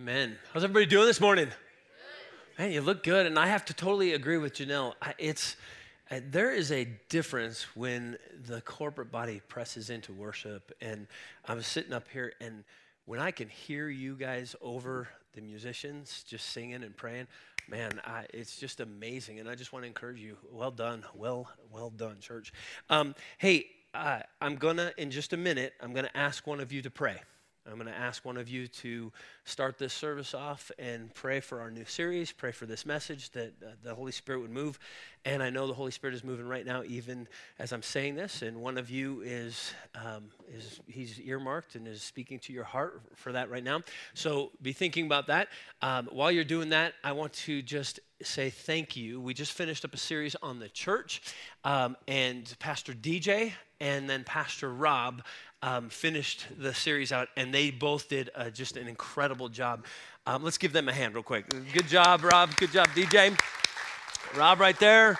Amen. How's everybody doing this morning? Man, you look good, and I have to totally agree with Janelle. It's uh, there is a difference when the corporate body presses into worship, and I'm sitting up here, and when I can hear you guys over the musicians just singing and praying, man, I, it's just amazing. And I just want to encourage you. Well done, well, well done, church. Um, hey, uh, I'm gonna in just a minute. I'm gonna ask one of you to pray. I'm going to ask one of you to start this service off and pray for our new series, pray for this message that uh, the Holy Spirit would move. And I know the Holy Spirit is moving right now, even as I'm saying this. And one of you is, um, is he's earmarked and is speaking to your heart for that right now. So be thinking about that. Um, while you're doing that, I want to just say thank you. We just finished up a series on the church, um, and Pastor DJ and then Pastor Rob um, finished the series out, and they both did uh, just an incredible job. Um, let's give them a hand real quick. Good job, Rob. Good job, DJ. Rob, right there.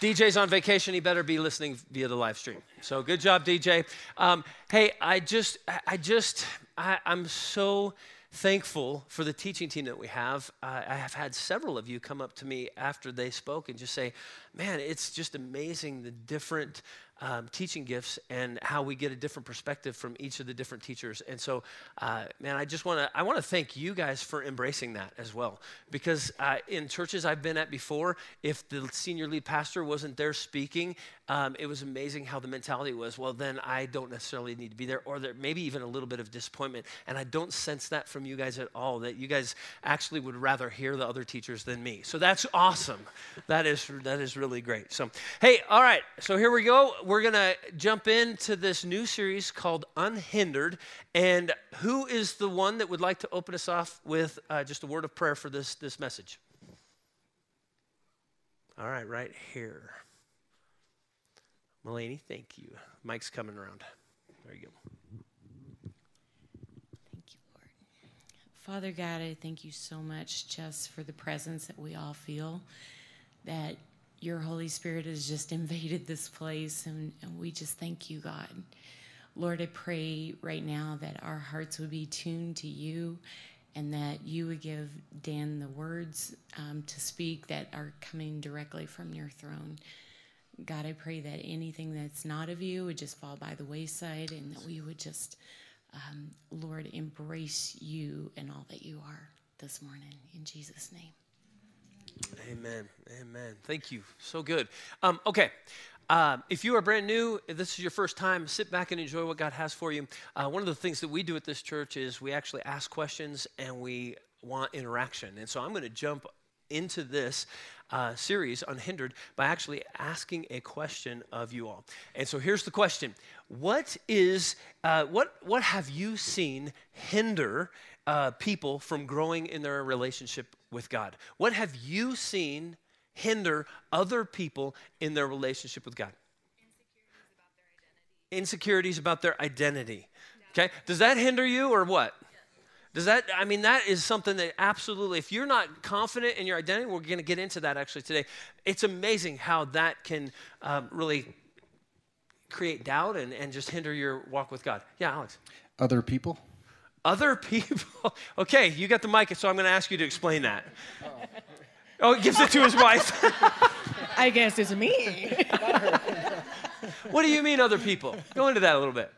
DJ's on vacation. He better be listening via the live stream. So good job, DJ. Um, hey, I just, I just, I, I'm so thankful for the teaching team that we have. Uh, I have had several of you come up to me after they spoke and just say, man, it's just amazing the different um, teaching gifts and how we get a different perspective from each of the different teachers. And so, uh, man, I just want to I want to thank you guys for embracing that as well. Because uh, in churches I've been at before, if the senior lead pastor wasn't there speaking, um, it was amazing how the mentality was. Well, then I don't necessarily need to be there, or there maybe even a little bit of disappointment. And I don't sense that from you guys at all. That you guys actually would rather hear the other teachers than me. So that's awesome. that is that is really great. So hey, all right. So here we go we're going to jump into this new series called Unhindered. And who is the one that would like to open us off with uh, just a word of prayer for this, this message? All right, right here. Mulaney, thank you. Mike's coming around. There you go. Thank you, Lord. Father God, I thank you so much just for the presence that we all feel, that your Holy Spirit has just invaded this place, and, and, we just thank you, God. Lord, I pray right now that our hearts would be tuned to you and that you would give Dan the words um, to speak that are coming directly from your throne. God, I pray that anything that's not of you would just fall by the wayside and that we would just, um, Lord, embrace you and all that you are this morning. In Jesus' name. Amen. Amen. Thank you. So good. Um, okay. Uh, if you are brand new, if this is your first time, sit back and enjoy what God has for you. Uh, one of the things that we do at this church is we actually ask questions and we want interaction. And so I'm going to jump into this uh, series, Unhindered, by actually asking a question of you all. And so here's the question What is, uh, what, what have you seen hinder uh, people from growing in their relationship with God? What have you seen hinder other people in their relationship with God? Insecurities about their identity. About their identity. Okay? Does that hinder you or what? Does that, I mean, that is something that absolutely, if you're not confident in your identity, we're going to get into that actually today. It's amazing how that can um, really create doubt and, and just hinder your walk with God. Yeah, Alex. Other people? Other people. okay, you got the mic, so I'm going to ask you to explain that. Oh. oh, he gives it to his wife. I guess it's me. what do you mean, other people? Go into that a little bit.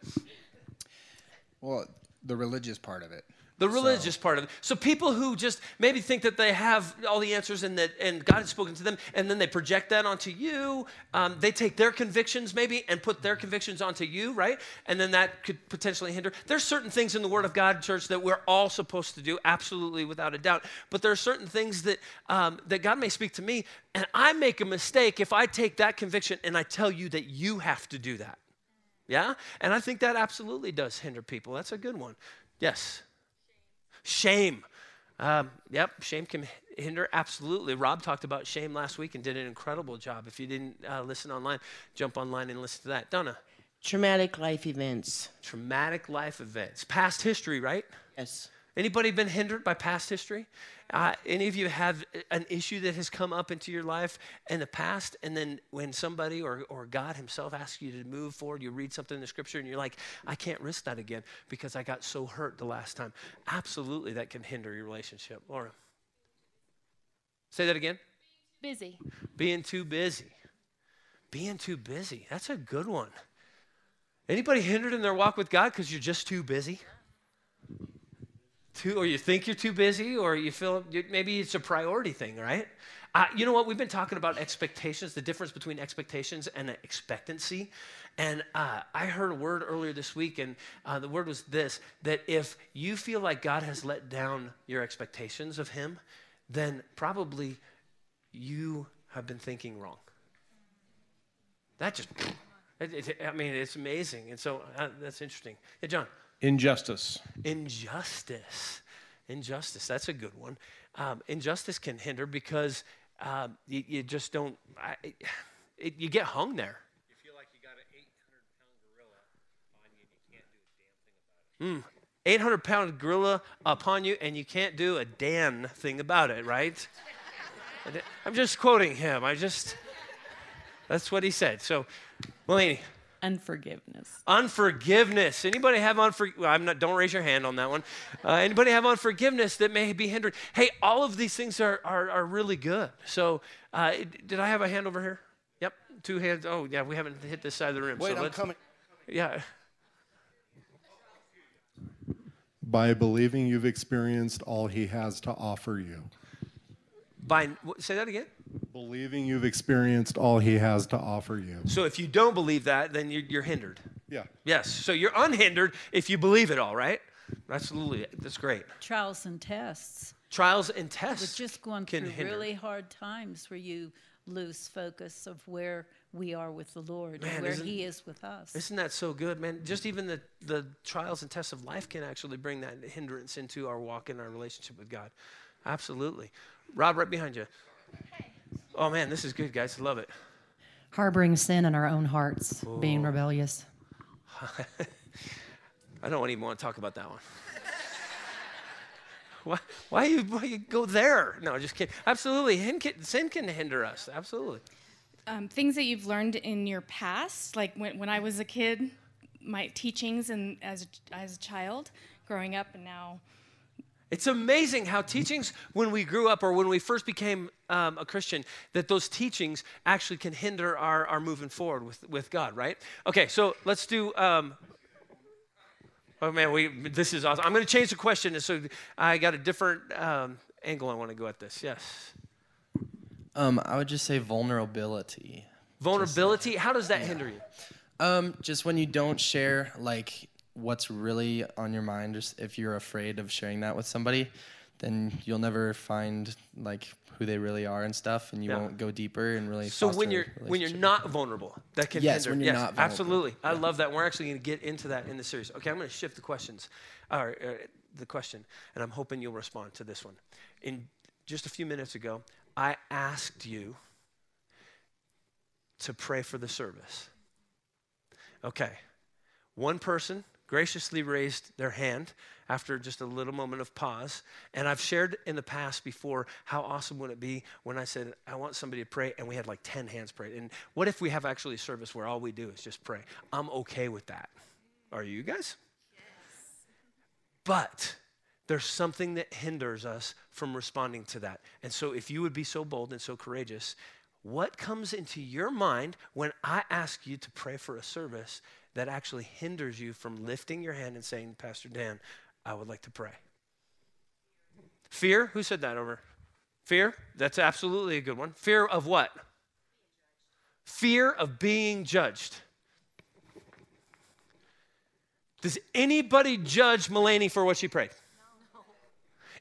Well, the religious part of it. The religious so. part of it. So people who just maybe think that they have all the answers and that and God has spoken to them, and then they project that onto you. Um, they take their convictions maybe and put their convictions onto you, right? And then that could potentially hinder. There's certain things in the Word of God, church, that we're all supposed to do, absolutely without a doubt. But there are certain things that um, that God may speak to me, and I make a mistake if I take that conviction and I tell you that you have to do that. Yeah, and I think that absolutely does hinder people. That's a good one. Yes. Shame. Um, yep, shame can hinder. Absolutely. Rob talked about shame last week and did an incredible job. If you didn't uh, listen online, jump online and listen to that. Donna. Traumatic life events. Traumatic life events. Past history, right? Yes. Anybody been hindered by past history? Uh, any of you have an issue that has come up into your life in the past, and then when somebody or, or God Himself asks you to move forward, you read something in the scripture and you're like, I can't risk that again because I got so hurt the last time. Absolutely, that can hinder your relationship. Laura. Say that again. Busy. Being too busy. Being too busy. That's a good one. Anybody hindered in their walk with God because you're just too busy? Too, or you think you're too busy, or you feel maybe it's a priority thing, right? Uh, you know what? We've been talking about expectations, the difference between expectations and expectancy. And uh, I heard a word earlier this week, and uh, the word was this that if you feel like God has let down your expectations of Him, then probably you have been thinking wrong. That just, it, it, I mean, it's amazing. And so uh, that's interesting. Hey, John. Injustice. Injustice. Injustice. That's a good one. Um, injustice can hinder because um, you, you, just don't, I, it, you get hung there. You feel like you got an 800 pound gorilla on you and you can't do a damn thing about it. Mm. 800 pound gorilla upon you and you can't do a damn thing about it, right? I'm just quoting him. I just, that's what he said. So, Mulaney. Unforgiveness. Unforgiveness. Anybody have unforgiveness? Well, I'm not. Don't raise your hand on that one. Uh, anybody have unforgiveness that may be hindered? Hey, all of these things are are, are really good. So, uh, did I have a hand over here? Yep, two hands. Oh, yeah, we haven't hit this side of the room. Wait, so I'm coming. Yeah. By believing you've experienced all he has to offer you. By say that again. Believing you've experienced all he has to offer you. So if you don't believe that, then you're, you're hindered. Yeah. Yes. So you're unhindered if you believe it all, right? Absolutely. That's great. Trials and tests. Trials and tests. We're just going can through hinder. really hard times where you lose focus of where we are with the Lord Man, and where isn't- He is with us. Isn't that so good, man? Just even the, the trials and tests of life can actually bring that hindrance into our walk in our relationship with God. Absolutely. Rob, right behind you. Oh, man, this is good, guys. I love it. harboring sin in our own hearts, being rebellious. I don't even want to talk about that one. why, why, you, why you go there? No, just kidding. Absolutely. Sin can, sin can hinder us. Absolutely. Um, things that you've learned in your past, like when, when I was a kid, my teachings and as as a child, growing up, and now It's amazing how teachings, when we grew up or when we first became um, a Christian, that those teachings actually can hinder our, our moving forward with, with God, right? Okay, so let's do. Um, oh man, we this is awesome. I'm going to change the question, so I got a different um, angle I want to go at this. Yes, Um, I would just say vulnerability. vulnerability. How does that hinder you? Um, just when you don't share like what's really on your mind, just if you're afraid of sharing that with somebody, then you'll never find like who they really are and stuff, and you Yeah. won't go deeper and really. So when you're when you're not vulnerable, that can Yes, hinder. when you're yes, not vulnerable. absolutely. I love that. We're actually going to get into that in the series. Okay, I'm going to shift the questions, or uh, the question, and I'm hoping you'll respond to this one. In just a few minutes ago, I asked you to pray for the service. Okay, one person graciously raised their hand after just a little moment of pause. And I've shared in the past before how awesome would it be when I said, I want somebody to pray, and we had like 10 hands prayed. And what if we have actually a service where all we do is just pray? I'm okay with that. Are you guys? But there's something that hinders us from responding to that. And so if you would be so bold and so courageous, what comes into your mind when I ask you to pray for a service that actually hinders you from lifting your hand and saying, Pastor Dan, I would like to pray? Fear? Who said that over? Fear? That's absolutely a good one. Fear of what? Fear of being judged. Does anybody judge Mulaney for what she prayed?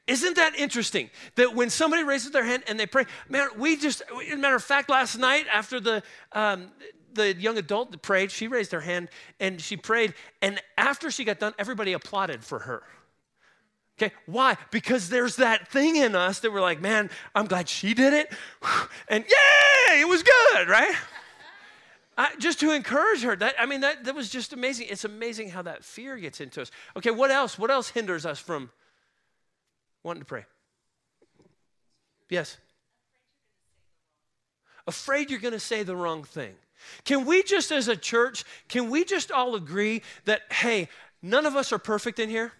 Isn't that interesting that when somebody raises their hand and they pray, man, we just, as a matter of fact, last night after the, um, the young adult that prayed, she raised her hand and she prayed. And after she got done, everybody applauded for her. Okay, why? Because there's that thing in us that we're like, man, I'm glad she did it. And yay, it was good, right? I, just to encourage her. That I mean, that, that was just amazing. It's amazing how that fear gets into us. Okay, what else? What else hinders us from wanting to pray? Yes. Afraid you're going to say the wrong thing. Can we just, as a church, can we just all agree that, hey, none of us are perfect in here?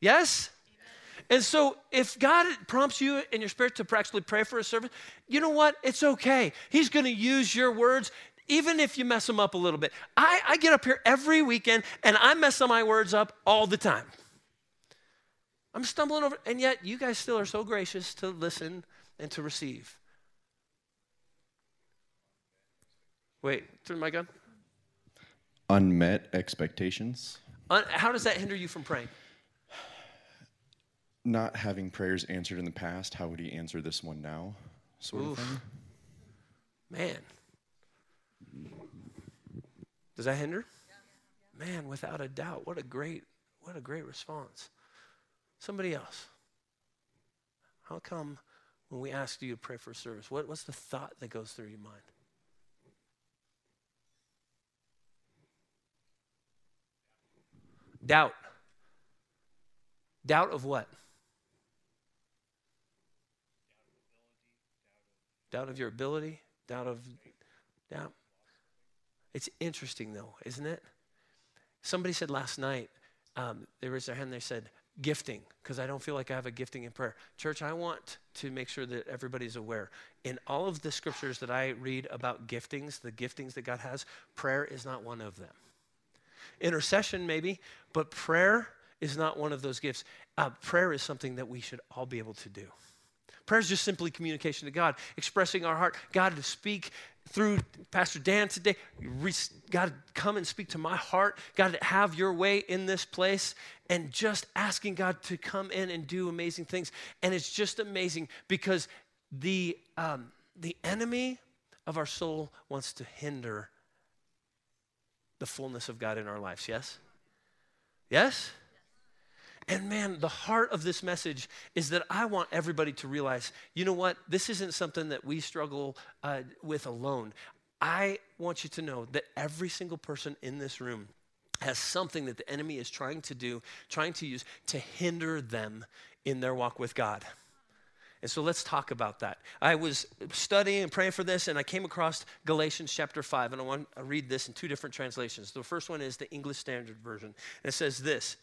Yes? And so, if God prompts you in your spirit to actually pray for a servant, you know what? It's okay. He's going to use your words, even if you mess them up a little bit. I, I get up here every weekend and I mess my words up all the time. I'm stumbling over, and yet you guys still are so gracious to listen and to receive. Wait, turn my gun. Unmet expectations. Un- how does that hinder you from praying? Not having prayers answered in the past, how would he answer this one now? Sort Oof. of thing. Man. Does that hinder? Man, without a doubt. What a great, what a great response. Somebody else. How come when we ask you to pray for service, what, what's the thought that goes through your mind? Doubt. Doubt of what? Doubt of your ability, doubt of doubt. It's interesting though, isn't it? Somebody said last night, um, they raised their hand, they said, gifting, because I don't feel like I have a gifting in prayer. Church, I want to make sure that everybody's aware. In all of the scriptures that I read about giftings, the giftings that God has, prayer is not one of them. Intercession, maybe, but prayer is not one of those gifts. Uh, prayer is something that we should all be able to do. Prayer is just simply communication to God, expressing our heart. God, to speak through Pastor Dan today. God, come and speak to my heart. God, have your way in this place. And just asking God to come in and do amazing things. And it's just amazing because the, um, the enemy of our soul wants to hinder the fullness of God in our lives. Yes? Yes? And man, the heart of this message is that I want everybody to realize you know what? This isn't something that we struggle uh, with alone. I want you to know that every single person in this room has something that the enemy is trying to do, trying to use to hinder them in their walk with God. And so let's talk about that. I was studying and praying for this, and I came across Galatians chapter 5, and I want to read this in two different translations. The first one is the English Standard Version, and it says this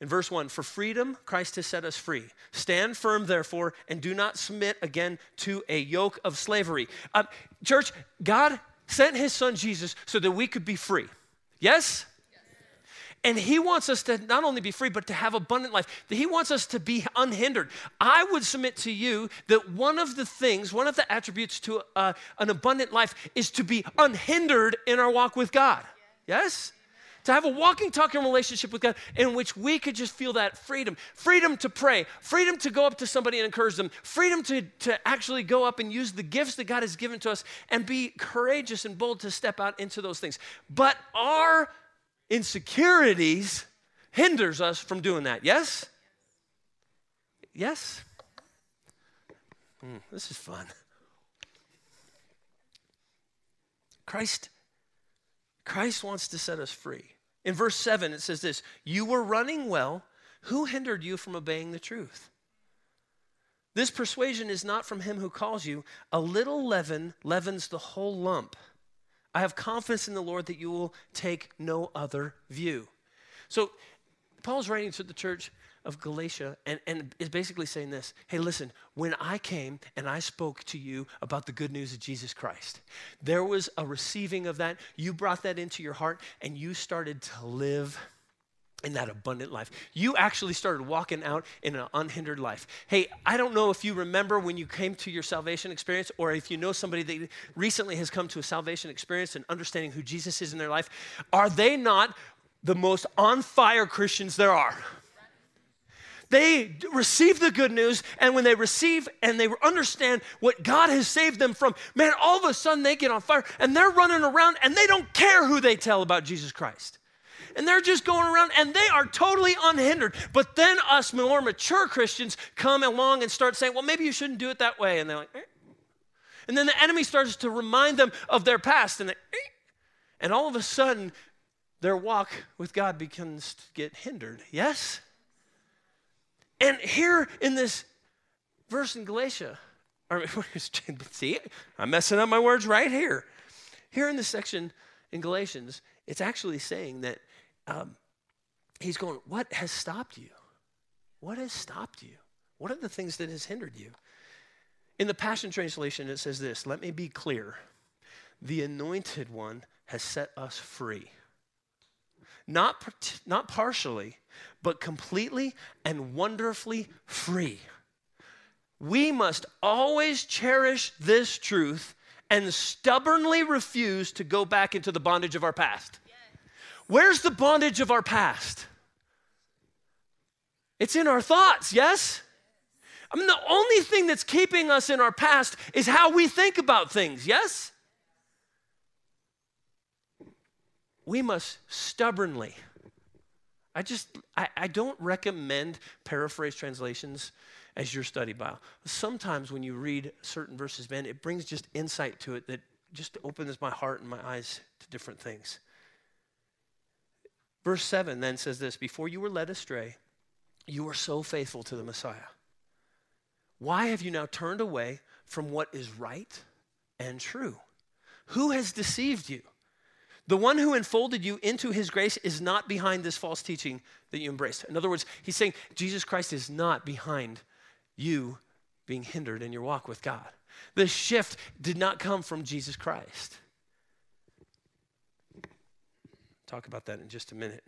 in verse 1 For freedom, Christ has set us free. Stand firm, therefore, and do not submit again to a yoke of slavery. Uh, church, God sent his son Jesus so that we could be free. Yes? And he wants us to not only be free, but to have abundant life. He wants us to be unhindered. I would submit to you that one of the things, one of the attributes to uh, an abundant life is to be unhindered in our walk with God. Yes? to have a walking, talking relationship with God in which we could just feel that freedom freedom to pray, freedom to go up to somebody and encourage them, freedom to, to actually go up and use the gifts that God has given to us and be courageous and bold to step out into those things. But our insecurities hinders us from doing that. Yes? Yes? Mm, this is fun. Christ Christ wants to set us free. In verse 7, it says this You were running well. Who hindered you from obeying the truth? This persuasion is not from him who calls you. A little leaven leavens the whole lump. I have confidence in the Lord that you will take no other view. So, Paul's writing to the church of Galatia and, and is basically saying this Hey, listen, when I came and I spoke to you about the good news of Jesus Christ, there was a receiving of that. You brought that into your heart and you started to live in that abundant life. You actually started walking out in an unhindered life. Hey, I don't know if you remember when you came to your salvation experience or if you know somebody that recently has come to a salvation experience and understanding who Jesus is in their life. Are they not the most on fire Christians there are? They receive the good news, and when they receive and they understand what God has saved them from, man, all of a sudden they get on fire and they're running around and they don't care who they tell about Jesus Christ. And they're just going around and they are totally unhindered. But then us more mature Christians come along and start saying, well, maybe you shouldn't do it that way. And they're like, eh. and then the enemy starts to remind them of their past. And, eh. and all of a sudden, their walk with God begins to get hindered. Yes? And here in this verse in Galatia, see, I'm messing up my words right here. Here in this section in Galatians, it's actually saying that um, he's going, What has stopped you? What has stopped you? What are the things that has hindered you? In the Passion Translation, it says this Let me be clear. The anointed one has set us free. Not, not partially, but completely and wonderfully free. We must always cherish this truth and stubbornly refuse to go back into the bondage of our past. Where's the bondage of our past? It's in our thoughts, yes? I mean, the only thing that's keeping us in our past is how we think about things, yes? We must stubbornly. I just, I, I don't recommend paraphrase translations as your study Bible. Sometimes when you read certain verses, man, it brings just insight to it that just opens my heart and my eyes to different things. Verse 7 then says this Before you were led astray, you were so faithful to the Messiah. Why have you now turned away from what is right and true? Who has deceived you? The one who enfolded you into his grace is not behind this false teaching that you embraced. In other words, he's saying Jesus Christ is not behind you being hindered in your walk with God. The shift did not come from Jesus Christ. Talk about that in just a minute.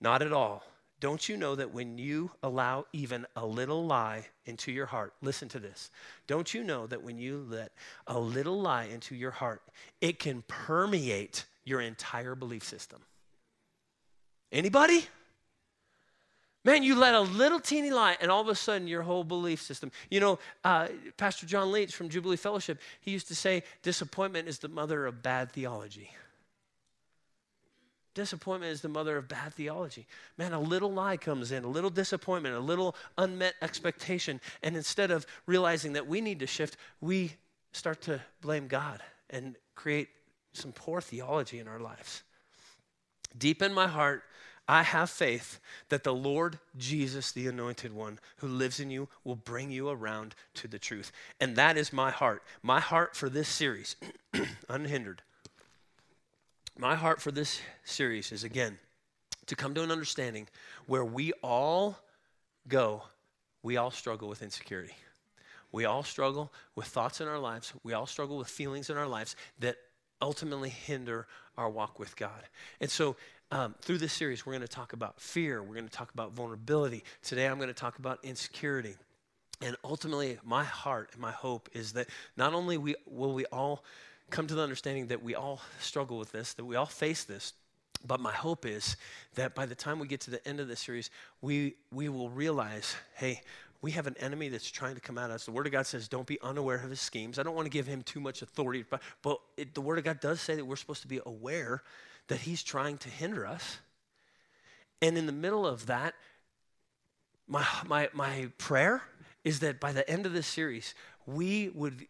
Not at all. Don't you know that when you allow even a little lie into your heart, listen to this. Don't you know that when you let a little lie into your heart, it can permeate your entire belief system? Anybody? Man, you let a little teeny lie, and all of a sudden, your whole belief system. You know, uh, Pastor John Leach from Jubilee Fellowship, he used to say, disappointment is the mother of bad theology. Disappointment is the mother of bad theology. Man, a little lie comes in, a little disappointment, a little unmet expectation. And instead of realizing that we need to shift, we start to blame God and create some poor theology in our lives. Deep in my heart, I have faith that the Lord Jesus, the anointed one who lives in you, will bring you around to the truth. And that is my heart. My heart for this series, unhindered my heart for this series is again to come to an understanding where we all go, we all struggle with insecurity. We all struggle with thoughts in our lives. We all struggle with feelings in our lives that ultimately hinder our walk with God. And so, um, through this series, we're going to talk about fear. We're going to talk about vulnerability. Today, I'm going to talk about insecurity. And ultimately, my heart and my hope is that not only we, will we all come to the understanding that we all struggle with this, that we all face this. But my hope is that by the time we get to the end of this series, we, we will realize hey, we have an enemy that's trying to come at us. The Word of God says, don't be unaware of his schemes. I don't want to give him too much authority, but, but it, the Word of God does say that we're supposed to be aware that he's trying to hinder us. And in the middle of that, my, my, my prayer is that by the end of this series, we would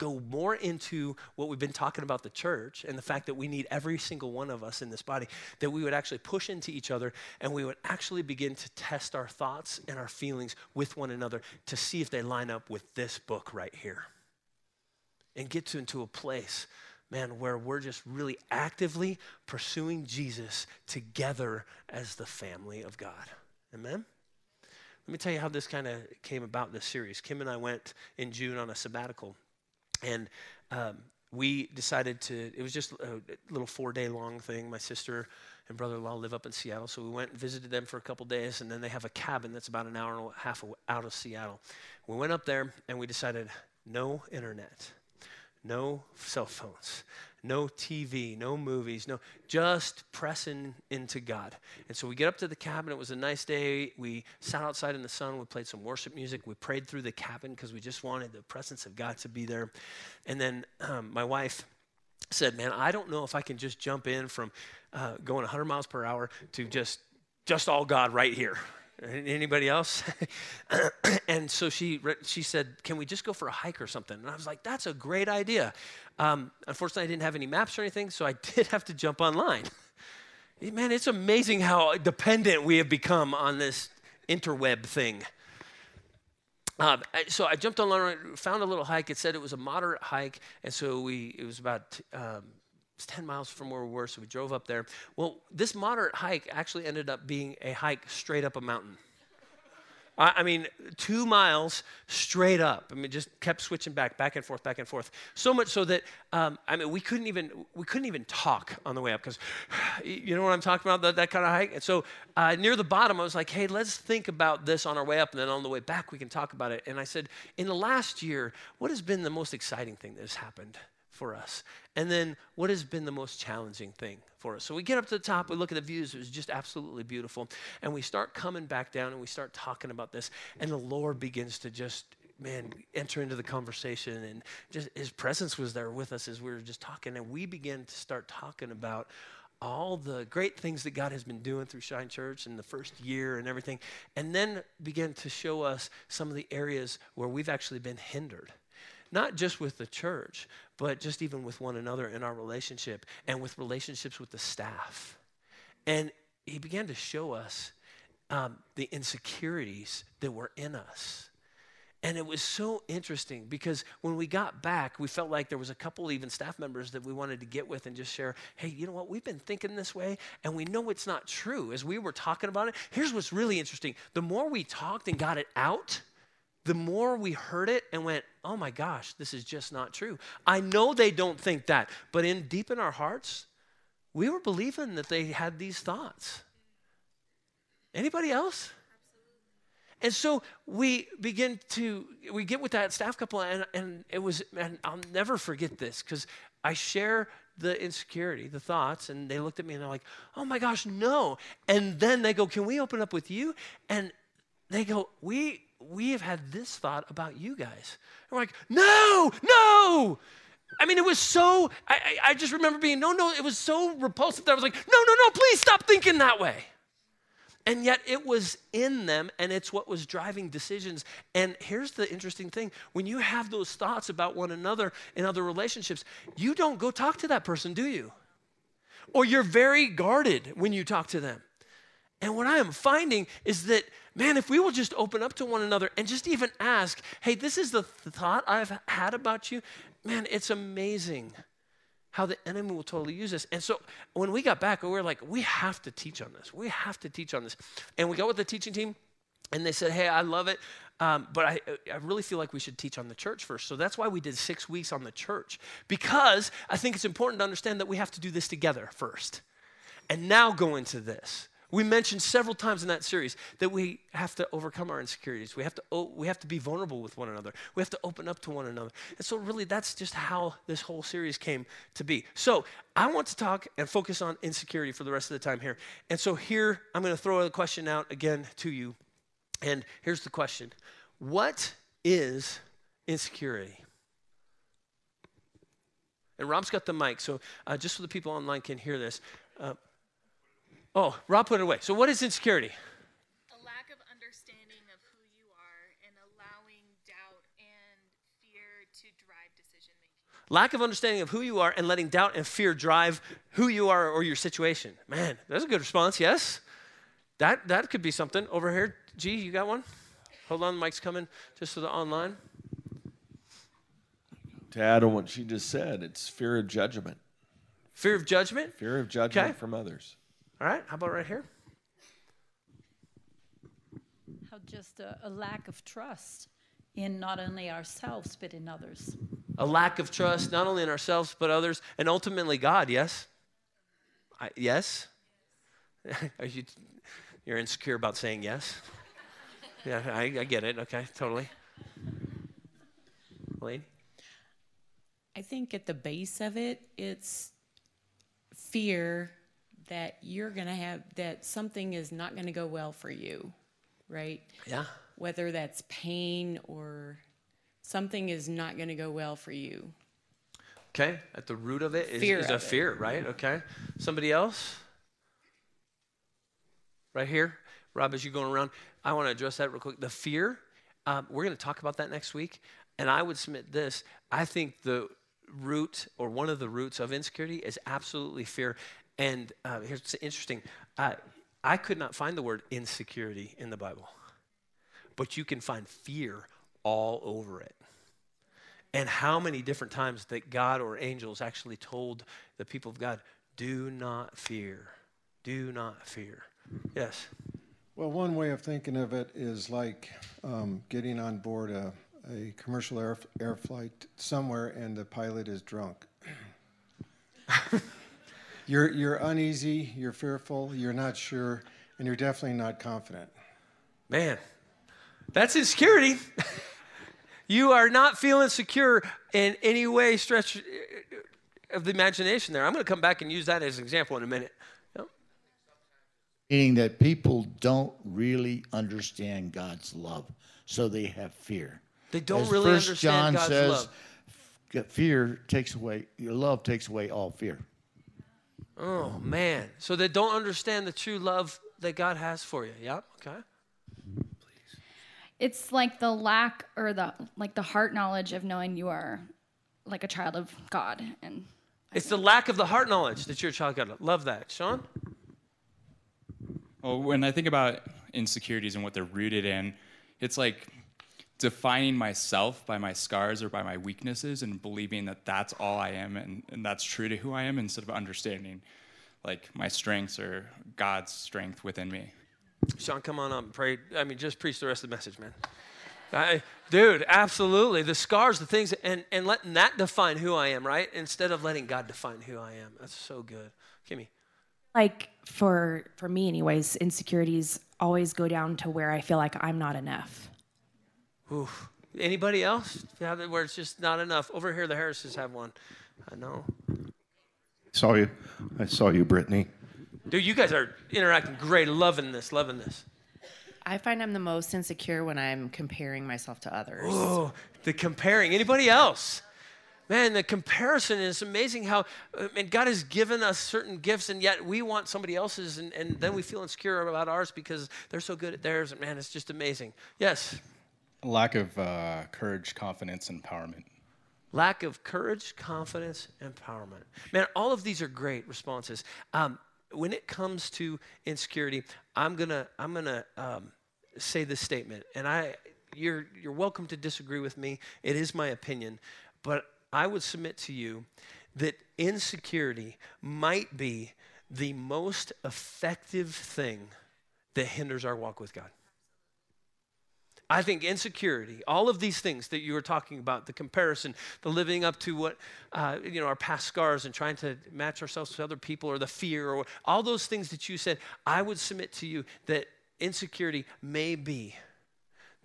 go more into what we've been talking about the church and the fact that we need every single one of us in this body, that we would actually push into each other and we would actually begin to test our thoughts and our feelings with one another to see if they line up with this book right here. And get to into a place, man, where we're just really actively pursuing Jesus together as the family of God. Amen? Let me tell you how this kind of came about, this series. Kim and I went in June on a sabbatical and um, we decided to, it was just a little four day long thing. My sister and brother in law live up in Seattle. So we went and visited them for a couple days. And then they have a cabin that's about an hour and a half out of Seattle. We went up there and we decided no internet, no cell phones, no TV, no movies, no, just pressing into God. And so we get up to the cabin. It was a nice day. We sat outside in the sun. We played some worship music. We prayed through the cabin because we just wanted the presence of God to be there. And then um, my wife said, "Man, I don't know if I can just jump in from uh, going 100 miles per hour to just just all God right here." Anybody else? and so she she said, "Can we just go for a hike or something?" And I was like, "That's a great idea." Um, unfortunately, I didn't have any maps or anything, so I did have to jump online. Man, it's amazing how dependent we have become on this interweb thing. Um, so I jumped online, found a little hike. It said it was a moderate hike, and so we it was about um, it's 10 miles from where we were, so we drove up there. Well, this moderate hike actually ended up being a hike straight up a mountain. I mean, two miles straight up. I mean, just kept switching back, back and forth, back and forth. So much so that um, I mean, we couldn't even we couldn't even talk on the way up because, you know what I'm talking about that, that kind of hike. And so uh, near the bottom, I was like, hey, let's think about this on our way up, and then on the way back, we can talk about it. And I said, in the last year, what has been the most exciting thing that has happened? For us? And then what has been the most challenging thing for us? So we get up to the top, we look at the views, it was just absolutely beautiful. And we start coming back down and we start talking about this. And the Lord begins to just, man, enter into the conversation. And just his presence was there with us as we were just talking. And we began to start talking about all the great things that God has been doing through Shine Church in the first year and everything, and then began to show us some of the areas where we've actually been hindered not just with the church, but just even with one another in our relationship and with relationships with the staff. And he began to show us um, the insecurities that were in us. And it was so interesting because when we got back, we felt like there was a couple even staff members that we wanted to get with and just share, hey, you know what? We've been thinking this way and we know it's not true. As we were talking about it, here's what's really interesting. The more we talked and got it out, the more we heard it and went, oh my gosh, this is just not true. I know they don't think that, but in deep in our hearts, we were believing that they had these thoughts. Anybody else? And so we begin to we get with that staff couple and, and it was and I'll never forget this because I share the insecurity, the thoughts, and they looked at me and they're like, oh my gosh, no. And then they go, Can we open up with you? And they go, We we have had this thought about you guys. And we're like, no, no. I mean, it was so, I, I, I, just remember being, no, no, it was so repulsive that I was like, no, no, no, please stop thinking that way. And yet it was in them, and it's what was driving decisions. And here's the interesting thing when you have those thoughts about one another in other relationships, you don't go talk to that person, do you? Or you're very guarded when you talk to them. And what I am finding is that, man, if we will just open up to one another and just even ask, hey, this is the th- thought I've had about you, man, it's amazing how the enemy will totally use this. And so when we got back, we were like, we have to teach on this. We have to teach on this. And we got with the teaching team, and they said, hey, I love it. Um, but I, I really feel like we should teach on the church first. So that's why we did six weeks on the church, because I think it's important to understand that we have to do this together first and now go into this. We mentioned several times in that series that we have to overcome our insecurities. We have to, we have to be vulnerable with one another. We have to open up to one another. And so, really, that's just how this whole series came to be. So, I want to talk and focus on insecurity for the rest of the time here. And so, here, I'm going to throw a question out again to you. And here's the question What is insecurity? And Rob's got the mic, so uh, just so the people online can hear this. Uh, Oh, Rob put it away. So, what is insecurity? A lack of understanding of who you are and allowing doubt and fear to drive decision making. Lack of understanding of who you are and letting doubt and fear drive who you are or your situation. Man, that's a good response, yes? That, that could be something. Over here, G, you got one? Hold on, the mic's coming just to the online. To add on what she just said, it's fear of judgment. Fear of judgment? Fear of judgment Okay. from others. All right, how about right here? How just a, a lack of trust in not only ourselves but in others. A lack of trust, not only in ourselves, but others, and ultimately God, yes? I, yes? Are you, you're insecure about saying yes? Yeah, I, I get it. Okay, totally. Lane? I think at the base of it, it's fear that you're going to have, that something is not going to go well for you, right? Yeah. Whether that's pain or something is not going to go well for you. Okay, at the root of it is, Fear is a it. fear, right? Okay. Somebody else? Right here? Rob, as you're going around, I want to address that real quick. The fear, um, we're going to talk about that next week. And I would submit this I think the root or one of the roots of insecurity is absolutely fear. And uh, here's interesting uh, I could not find the word insecurity in the Bible, but you can find fear all over it. And how many different times that God or angels actually told the people of God, do not fear, do not fear. Yes. Well, one way of thinking of it is like um, getting on board a, a commercial air, air flight somewhere and the pilot is drunk. you're, you're uneasy, you're fearful, you're not sure, and you're definitely not confident. Man, that's insecurity. you are not feeling secure in any way, stretch uh, of the imagination there. I'm going to come back and use that as an example in a minute. Meaning that people don't really understand God's love, so they have fear. They don't As really First understand John God's says, love. "F- Fear takes away, your love takes away all fear. Oh, man. So they don't understand the true love that God has for you. Yeah, okay. Please. It's like the lack or the like the heart knowledge of knowing you are like a child of God and It's the lack of the heart knowledge that you're a child of God. Love that. Sean? Well, when I think about insecurities and what they're rooted in, it's like defining myself by my scars or by my weaknesses and believing that that's all I am and, and that's true to who I am instead of understanding like my strengths or God's strength within me. Sean, come on up and pray. I mean, just preach the rest of the message, man. I, dude, absolutely. The scars, the things, and, and letting that define who I am, right? Instead of letting God define who I am. That's so good. Kimmy. Like for for me anyways, insecurities always go down to where I feel like I'm not enough. Oof. Anybody else? Yeah, where it's just not enough. Over here, the Harrises have one. I know. Saw you. I saw you, Brittany. Dude, you guys are interacting great. Loving this, loving this. I find I'm the most insecure when I'm comparing myself to others. Oh, the comparing. Anybody else? Man, the comparison is amazing how, uh, and God has given us certain gifts, and yet we want somebody else's, and, and then we feel insecure about ours because they're so good at theirs. And man, it's just amazing. Yes. Lack of uh, courage, confidence, empowerment. Lack of courage, confidence, empowerment. Man, all of these are great responses. Um, when it comes to insecurity, I'm gonna I'm gonna um, say this statement, and I you're you're welcome to disagree with me. It is my opinion, but I would submit to you that insecurity might be the most effective thing that hinders our walk with God. I think insecurity, all of these things that you were talking about, the comparison, the living up to what, uh, you know, our past scars and trying to match ourselves to other people or the fear or all those things that you said, I would submit to you that insecurity may be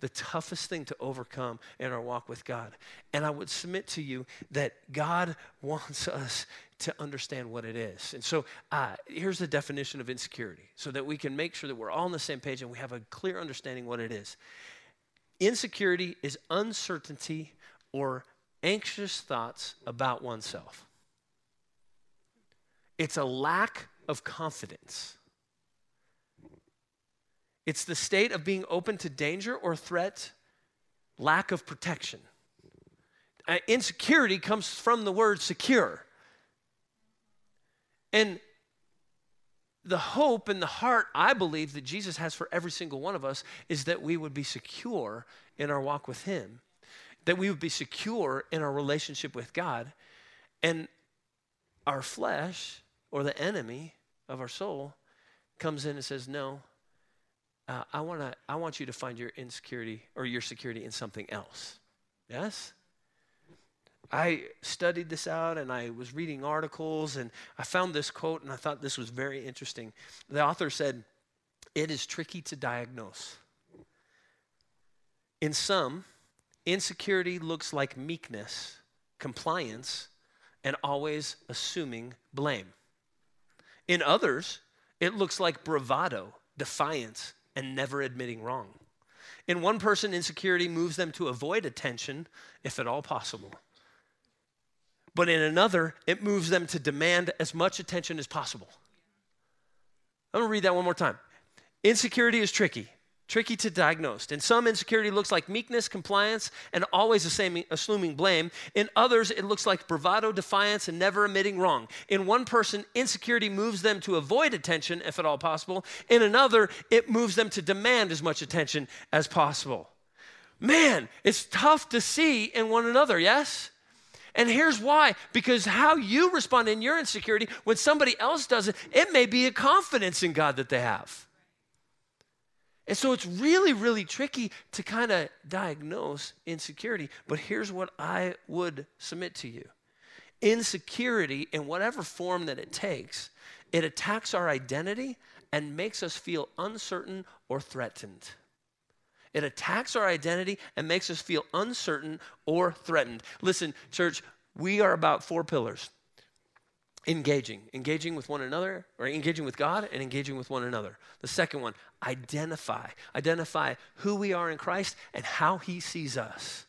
the toughest thing to overcome in our walk with God. And I would submit to you that God wants us to understand what it is. And so uh, here's the definition of insecurity so that we can make sure that we're all on the same page and we have a clear understanding what it is. Insecurity is uncertainty or anxious thoughts about oneself. It's a lack of confidence. It's the state of being open to danger or threat, lack of protection. Uh, insecurity comes from the word secure. And the hope and the heart I believe that Jesus has for every single one of us is that we would be secure in our walk with Him, that we would be secure in our relationship with God, and our flesh or the enemy of our soul comes in and says, No, uh, I, wanna, I want you to find your insecurity or your security in something else. Yes? I studied this out and I was reading articles and I found this quote and I thought this was very interesting. The author said, It is tricky to diagnose. In some, insecurity looks like meekness, compliance, and always assuming blame. In others, it looks like bravado, defiance, and never admitting wrong. In one person, insecurity moves them to avoid attention, if at all possible. But in another, it moves them to demand as much attention as possible. I'm gonna read that one more time. Insecurity is tricky. tricky to diagnose. In some, insecurity looks like meekness, compliance, and always assuming blame. In others, it looks like bravado, defiance, and never admitting wrong. In one person, insecurity moves them to avoid attention, if at all possible. In another, it moves them to demand as much attention as possible. Man, it's tough to see in one another, yes? And here's why because how you respond in your insecurity when somebody else does it, it may be a confidence in God that they have. And so it's really, really tricky to kind of diagnose insecurity. But here's what I would submit to you insecurity, in whatever form that it takes, it attacks our identity and makes us feel uncertain or threatened. It attacks our identity and makes us feel uncertain or threatened. Listen, church, we are about four pillars engaging, engaging with one another, or engaging with God and engaging with one another. The second one, identify, identify who we are in Christ and how He sees us.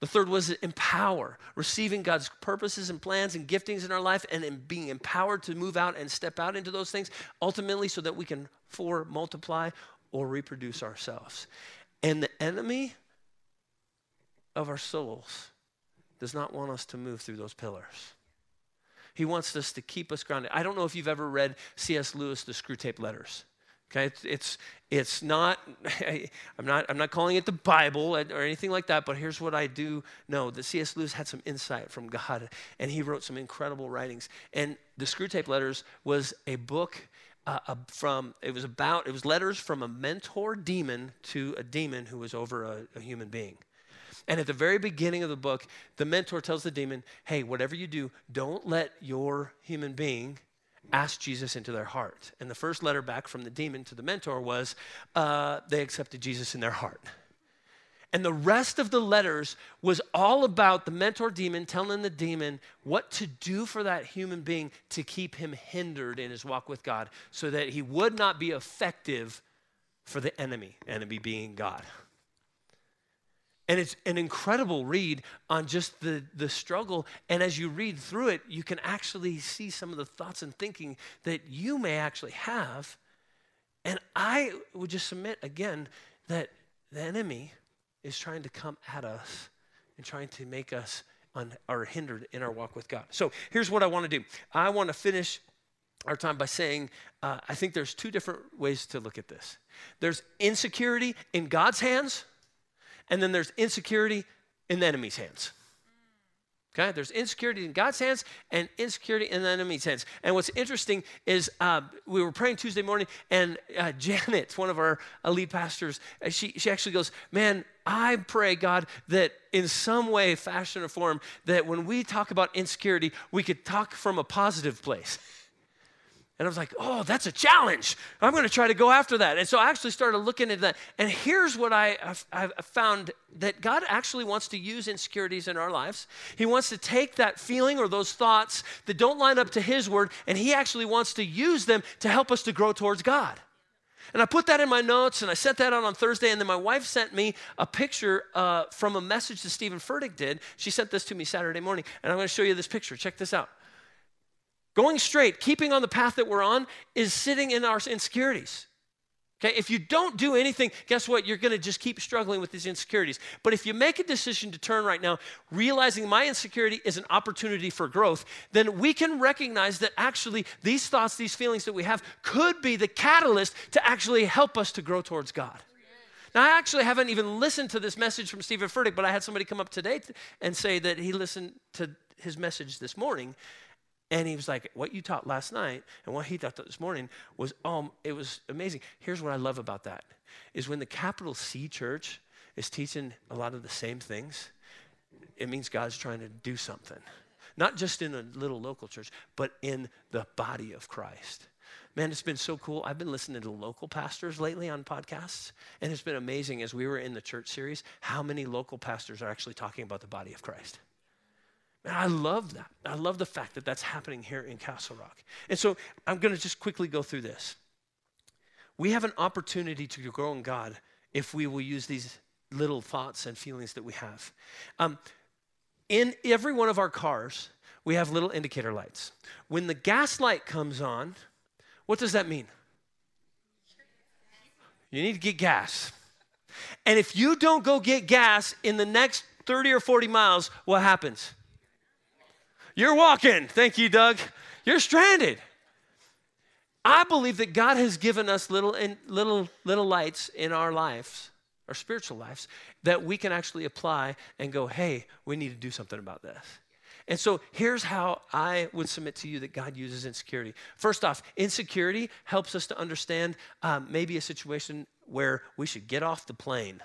The third was empower, receiving God's purposes and plans and giftings in our life and in being empowered to move out and step out into those things, ultimately, so that we can for multiply or reproduce ourselves. And the enemy of our souls does not want us to move through those pillars. He wants us to keep us grounded. I don't know if you've ever read C.S. Lewis, The Screwtape Letters. Okay, it's, it's, it's not, I'm not, I'm not calling it the Bible or anything like that, but here's what I do know that C.S. Lewis had some insight from God and he wrote some incredible writings. And the Screwtape Letters was a book uh, from, it was about, it was letters from a mentor demon to a demon who was over a, a human being. And at the very beginning of the book, the mentor tells the demon, hey, whatever you do, don't let your human being ask Jesus into their heart. And the first letter back from the demon to the mentor was uh, they accepted Jesus in their heart. And the rest of the letters was all about the mentor demon telling the demon what to do for that human being to keep him hindered in his walk with God so that he would not be effective for the enemy, enemy being God. And it's an incredible read on just the, the struggle. And as you read through it, you can actually see some of the thoughts and thinking that you may actually have. And I would just submit again that the enemy is trying to come at us and trying to make us un, or hindered in our walk with God. So here's what I want to do I want to finish our time by saying uh, I think there's two different ways to look at this there's insecurity in God's hands and then there's insecurity in the enemy's hands. Okay, there's insecurity in God's hands and insecurity in the enemy's hands. And what's interesting is uh, we were praying Tuesday morning, and uh, Janet, one of our uh, lead pastors, uh, she, she actually goes, Man, I pray, God, that in some way, fashion, or form, that when we talk about insecurity, we could talk from a positive place. And I was like, oh, that's a challenge. I'm going to try to go after that. And so I actually started looking at that. And here's what I, have found that God actually wants to use insecurities in our lives. He wants to take that feeling or those thoughts that don't line up to His word, and He actually wants to use them to help us to grow towards God. And I put that in my notes and I sent that out on Thursday. And then my wife sent me a picture uh, from a message that Steven Furtick did. She sent this to me Saturday morning. And I'm going to show you this picture. Check this out. Going straight, keeping on the path that we're on, is sitting in our insecurities. Okay, if you don't do anything, guess what? You're going to just keep struggling with these insecurities. But if you make a decision to turn right now, realizing my insecurity is an opportunity for growth, then we can recognize that actually these thoughts, these feelings that we have could be the catalyst to actually help us to grow towards God. Now, I actually haven't even listened to this message from Steven Furtick, but I had somebody come up today and say that he listened to his message this morning and he was like, What you taught last night and what he taught this morning was, um, it was amazing. Here's what I love about that is when the capital C church is teaching a lot of the same things, it means God's trying to do something. Not just in a little local church, but in the body of Christ. Man, it's been so cool. I've been listening to local pastors lately on podcasts, and it's been amazing as we were in the church series how many local pastors are actually talking about the body of Christ. And I love that. I love the fact that that's happening here in Castle Rock. And so I'm going to just quickly go through this. We have an opportunity to grow in God if we will use these little thoughts and feelings that we have. Um, in every one of our cars, we have little indicator lights. When the gas light comes on, what does that mean? You need to get gas. And if you don't go get gas in the next 30 or 40 miles, what happens? You're walking. Thank you, Doug. You're stranded. I believe that God has given us little in, little little lights in our lives, our spiritual lives, that we can actually apply and go, "Hey, we need to do something about this." And so here's how I would submit to you that God uses insecurity. First off, insecurity helps us to understand um, maybe a situation where we should get off the plane.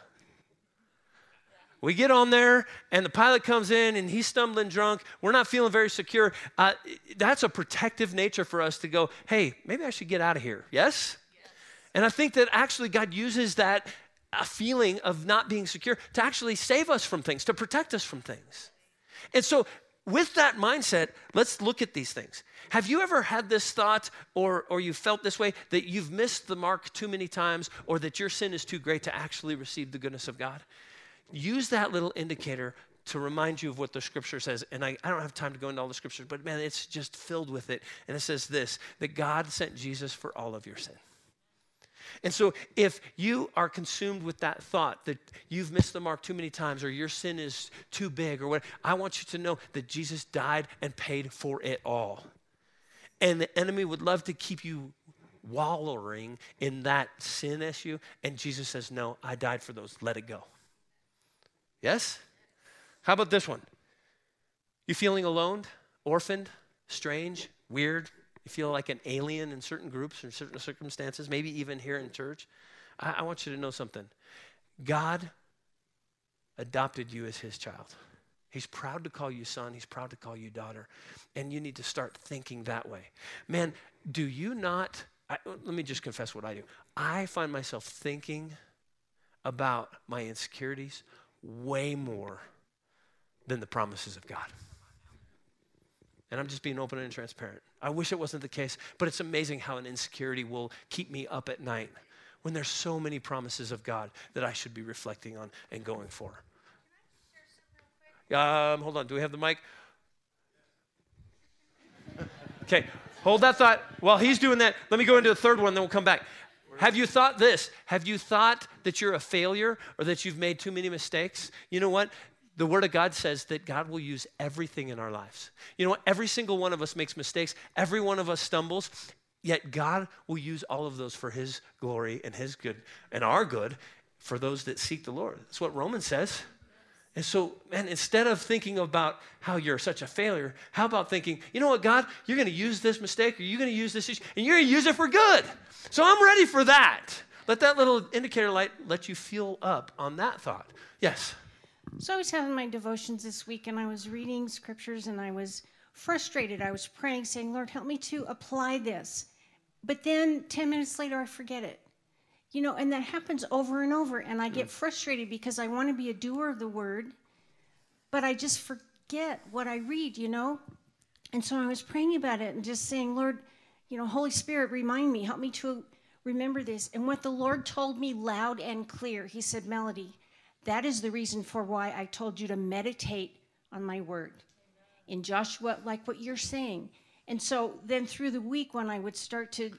We get on there, and the pilot comes in, and he's stumbling drunk. We're not feeling very secure. Uh, that's a protective nature for us to go, hey, maybe I should get out of here. Yes? yes? And I think that actually God uses that a feeling of not being secure to actually save us from things, to protect us from things. And so with that mindset, let's look at these things. Have you ever had this thought or, or you felt this way that you've missed the mark too many times or that your sin is too great to actually receive the goodness of God? Use that little indicator to remind you of what the scripture says. And I, I don't have time to go into all the scriptures, but man, it's just filled with it. And it says this that God sent Jesus for all of your sin. And so, if you are consumed with that thought that you've missed the mark too many times or your sin is too big or what, I want you to know that Jesus died and paid for it all. And the enemy would love to keep you wallowing in that sin issue. And Jesus says, No, I died for those. Let it go. Yes? How about this one? You feeling alone, orphaned, strange, weird, you feel like an alien in certain groups or certain circumstances, maybe even here in church, I, I want you to know something. God adopted you as his child. He's proud to call you son. He's proud to call you daughter. And you need to start thinking that way. Man, do you not? I, let me just confess what I do. I find myself thinking about my insecurities way more than the promises of God. And I'm just being open and transparent. I wish it wasn't the case, but it's amazing how an insecurity will keep me up at night when there's so many promises of God that I should be reflecting on and going for. Um, hold on, do we have the mic? Okay, hold that thought. While he's doing that, let me go into the third one, then we'll come back. Have you thought this? Have you thought that you're a failure or that you've made too many mistakes? You know what? the Word of God says that God will use everything in our lives. You know what? Every single one of us makes mistakes, every one of us stumbles, yet God will use all of those for His glory and His good and our good for those that seek the Lord. That's what Romans says. And so, man, instead of thinking about how you're such a failure, how about thinking, you know what, God, you're going to use this mistake or you're going to use this issue and you're going to use it for good. So I'm ready for that. Let that little indicator light let you feel up on that thought. Yes. So I was having my devotions this week and I was reading scriptures and I was frustrated. I was praying, saying, Lord, help me to apply this. But then 10 minutes later, I forget it. You know, and that happens over and over. And I get frustrated because I want to be a doer of the word, but I just forget what I read, you know? And so I was praying about it and just saying, Lord, you know, Holy Spirit, remind me, help me to remember this. And what the Lord told me loud and clear, He said, Melody, that is the reason for why I told you to meditate on my word. In Joshua, like what you're saying. And so then through the week, when I would start to,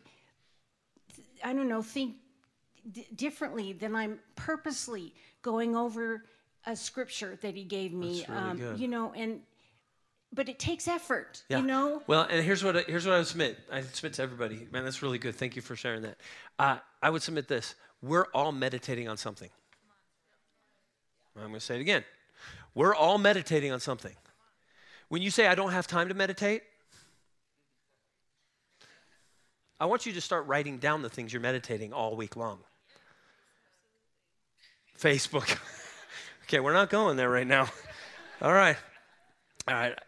I don't know, think differently, than I'm purposely going over a scripture that he gave me. Really um. You know, and but it takes effort. Yeah. You know. Well, and here's what I, here's what I would submit. I submit to everybody. Man, that's really good. Thank you for sharing that. Uh, I would submit this. We're all meditating on something. I'm going to say it again. We're all meditating on something. When you say, I don't have time to meditate, I want you to start writing down the things you're meditating all week long. Facebook. okay, we're not going there right now. All right. All right.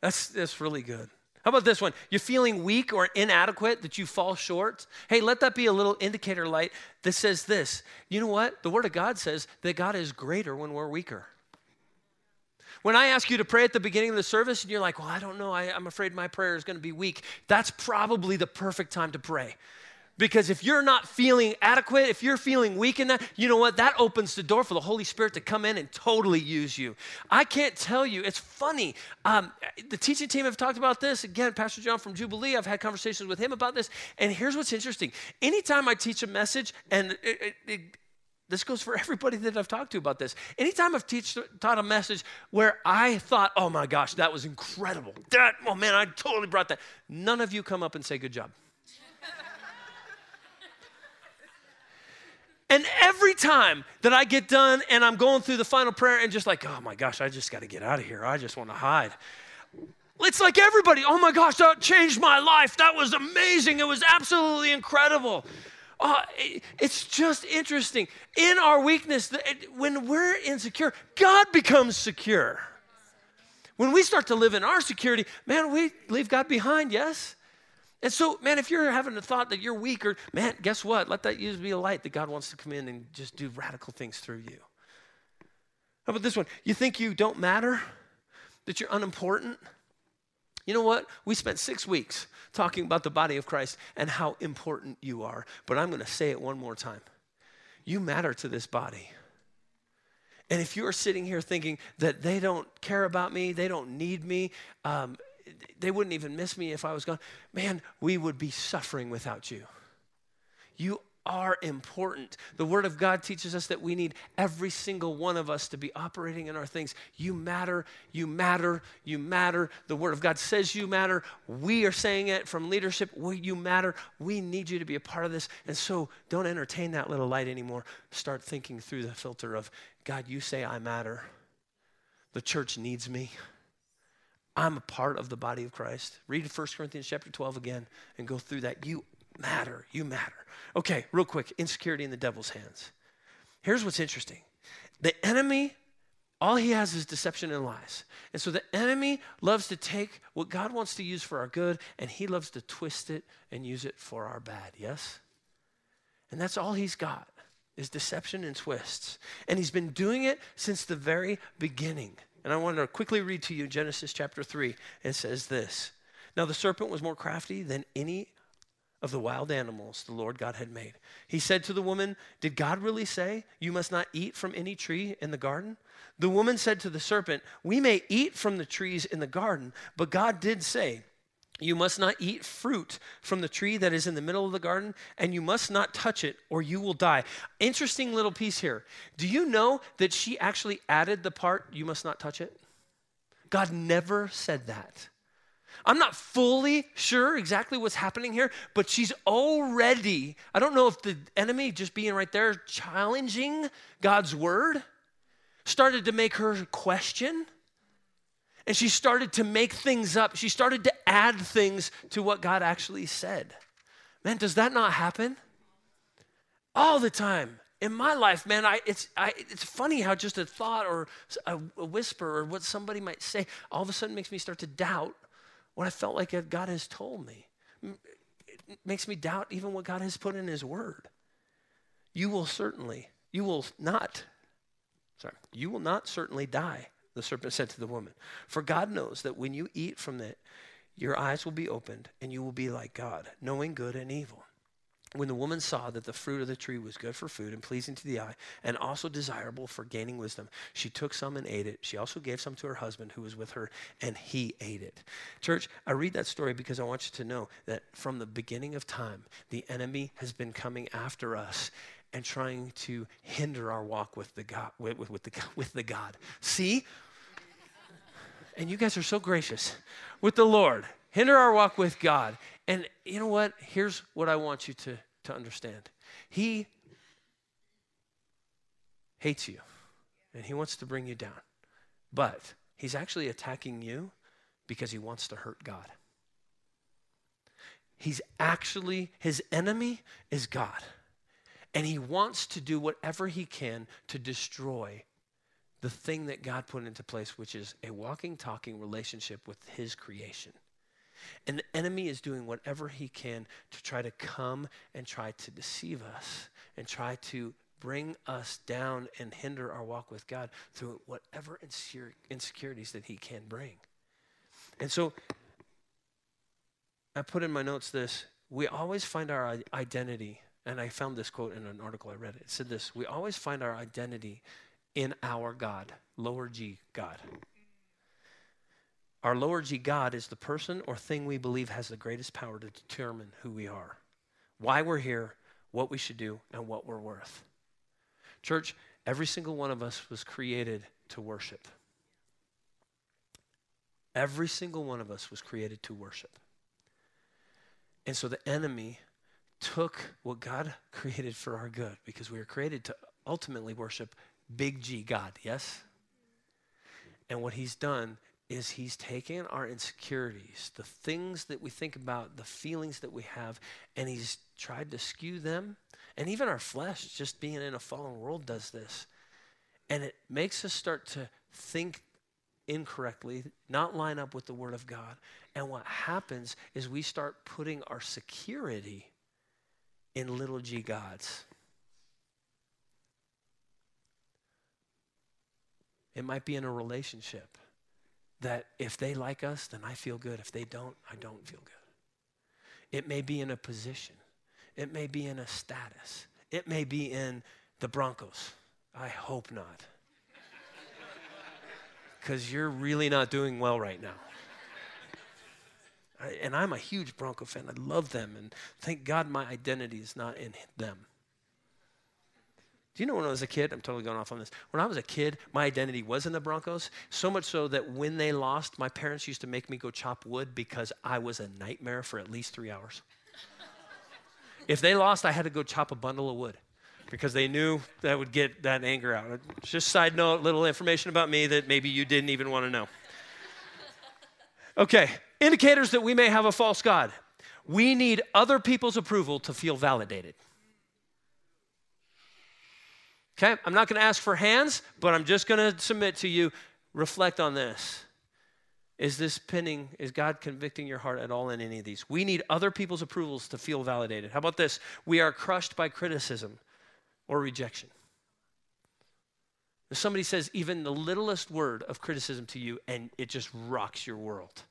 That's, that's really good. How about this one? You're feeling weak or inadequate, that you fall short? Hey, let that be a little indicator light that says this. You know what? The Word of God says that God is greater when we're weaker. When I ask you to pray at the beginning of the service and you're like, well, I don't know, I, am afraid my prayer is going to be weak, that's probably the perfect time to pray. Because if you're not feeling adequate, if you're feeling weak in that, you know what? That opens the door for the Holy Spirit to come in and totally use you. I can't tell you, it's funny. Um, the teaching team have talked about this. Again, Pastor John from Jubilee, I've had conversations with him about this. And here's what's interesting anytime I teach a message, and it, it, it, this goes for everybody that I've talked to about this. Anytime I've teach, taught a message where I thought, oh my gosh, that was incredible. That, oh man, I totally brought that. None of you come up and say, good job. And every time that I get done and I'm going through the final prayer and just like, oh my gosh, I just got to get out of here. I just want to hide. It's like everybody, oh my gosh, that changed my life. That was amazing. It was absolutely incredible. Uh, it's just interesting. In our weakness, when we're insecure, God becomes secure. When we start to live in our security, man, we leave God behind, yes? And so, man, if you're having a thought that you're weak, or man, guess what? Let that use be a light that God wants to come in and just do radical things through you. How about this one? You think you don't matter? That you're unimportant? You know what? We spent six weeks talking about the body of Christ and how important you are. But I'm going to say it one more time. You matter to this body. And if you're sitting here thinking that they don't care about me, they don't need me, um, they wouldn't even miss me if I was gone. Man, we would be suffering without you. You are important. The Word of God teaches us that we need every single one of us to be operating in our things. You matter, you matter, you matter. The Word of God says you matter. We are saying it from leadership. You matter. We need you to be a part of this. And so don't entertain that little light anymore. Start thinking through the filter of God, you say I matter. The church needs me. I'm a part of the body of Christ. Read 1 Corinthians chapter 12 again and go through that. You matter. You matter. Okay, real quick insecurity in the devil's hands. Here's what's interesting the enemy, all he has is deception and lies. And so the enemy loves to take what God wants to use for our good and he loves to twist it and use it for our bad. Yes? And that's all he's got is deception and twists. And he's been doing it since the very beginning. And I want to quickly read to you Genesis chapter 3. It says this Now the serpent was more crafty than any of the wild animals the Lord God had made. He said to the woman, Did God really say, You must not eat from any tree in the garden? The woman said to the serpent, We may eat from the trees in the garden, but God did say, you must not eat fruit from the tree that is in the middle of the garden, and you must not touch it, or you will die. Interesting little piece here. Do you know that she actually added the part, you must not touch it? God never said that. I'm not fully sure exactly what's happening here, but she's already, I don't know if the enemy just being right there challenging God's word started to make her question and she started to make things up. She started to add things to what God actually said. Man, does that not happen? All the time. In my life, man, I, it's, I, it's funny how just a thought or a, a whisper or what somebody might say all of a sudden makes me start to doubt what I felt like God has told me. It makes me doubt even what God has put in His Word. You will certainly, you will not, sorry, you will not certainly die the serpent said to the woman. For God knows that when you eat from it, your eyes will be opened and you will be like God, knowing good and evil. When the woman saw that the fruit of the tree was good for food and pleasing to the eye, and also desirable for gaining wisdom, she took some and ate it. She also gave some to her husband who was with her, and he ate it. Church, I read that story because I want you to know that from the beginning of time, the enemy has been coming after us and trying to hinder our walk with the God. With, with, with the, with the God. See, and you guys are so gracious with the Lord. Hinder our walk with God. And you know what? Here's what I want you to, to understand He hates you, and He wants to bring you down. But He's actually attacking you because He wants to hurt God. He's actually, His enemy is God. And he wants to do whatever he can to destroy the thing that God put into place, which is a walking, talking relationship with His creation. And the enemy is doing whatever he can to try to come and try to deceive us and try to bring us down and hinder our walk with God through whatever insecurities that he can bring. And so I put in my notes this we always find our identity, and I found this quote in an article I read. It said this We always find our identity in our God, lower G God. Our lower G God is the person or thing we believe has the greatest power to determine who we are, why we're here, what we should do, and what we're worth. Church, every single one of us was created to worship. Every single one of us was created to worship. And so the enemy took what God created for our good because we were created to ultimately worship big G God, yes? And what he's done is he's taken our insecurities, the things that we think about, the feelings that we have, and he's tried to skew them. And even our flesh, just being in a fallen world, does this. And it makes us start to think incorrectly, not line up with the Word of God. And what happens is we start putting our security in little g gods. It might be in a relationship that if they like us, then I feel good. If they don't, I don't feel good. It may be in a position, it may be in a status, it may be in the Broncos. I hope not. Because you're really not doing well right now. I, and I'm a huge Bronco fan. I love them. And thank God my identity is not in them. Do you know when I was a kid? I'm totally going off on this. When I was a kid, my identity was in the Broncos. So much so that when they lost, my parents used to make me go chop wood because I was a nightmare for at least three hours. if they lost, I had to go chop a bundle of wood because they knew that would get that anger out. Just side note, little information about me that maybe you didn't even want to know. Okay, indicators that we may have a false God. We need other people's approval to feel validated. Okay, I'm not going to ask for hands, but I'm just going to submit to you. Reflect on this. Is this pinning, is God convicting your heart at all in any of these? We need other people's approvals to feel validated. How about this? We are crushed by criticism or rejection. If somebody says even the littlest word of criticism to you and it just rocks your world,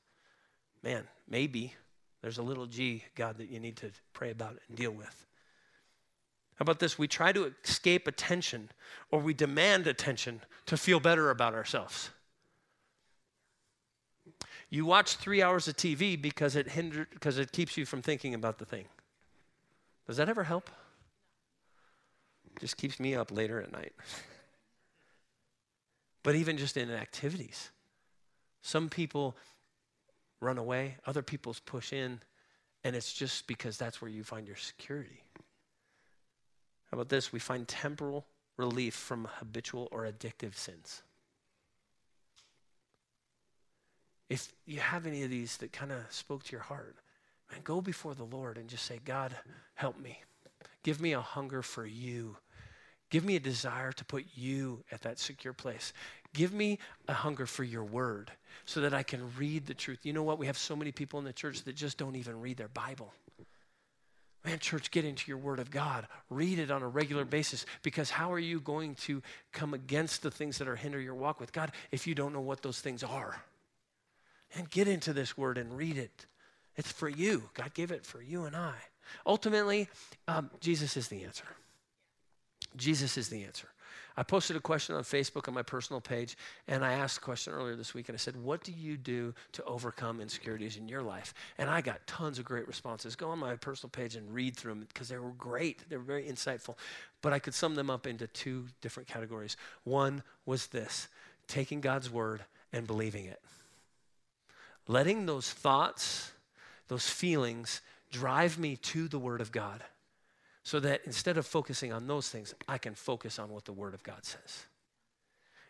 man, maybe there's a little G, God, that you need to pray about and deal with. How about this? We try to escape attention or we demand attention to feel better about ourselves. You watch three hours of TV because it hinder, because it keeps you from thinking about the thing. Does that ever help? Just keeps me up later at night. but even just in activities, some people run away, other people's push in, and it's just because that's where you find your security. How about this? We find temporal relief from habitual or addictive sins. If you have any of these that kind of spoke to your heart, man, go before the Lord and just say, God, help me. Give me a hunger for you. Give me a desire to put you at that secure place. Give me a hunger for your word so that I can read the truth. You know what? We have so many people in the church that just don't even read their Bible. Man, church, get into your Word of God. Read it on a regular basis because how are you going to come against the things that are hinder your walk with God if you don't know what those things are? And get into this Word and read it. It's for you. God gave it for you and I. Ultimately, um, Jesus is the answer. Jesus is the answer. I posted a question on Facebook on my personal page, and I asked a question earlier this week, and I said, What do you do to overcome insecurities in your life? And I got tons of great responses. Go on my personal page and read through them because they were great. They were very insightful. But I could sum them up into two different categories. One was this taking God's word and believing it, letting those thoughts, those feelings drive me to the word of God so that instead of focusing on those things, I can focus on what the Word of God says.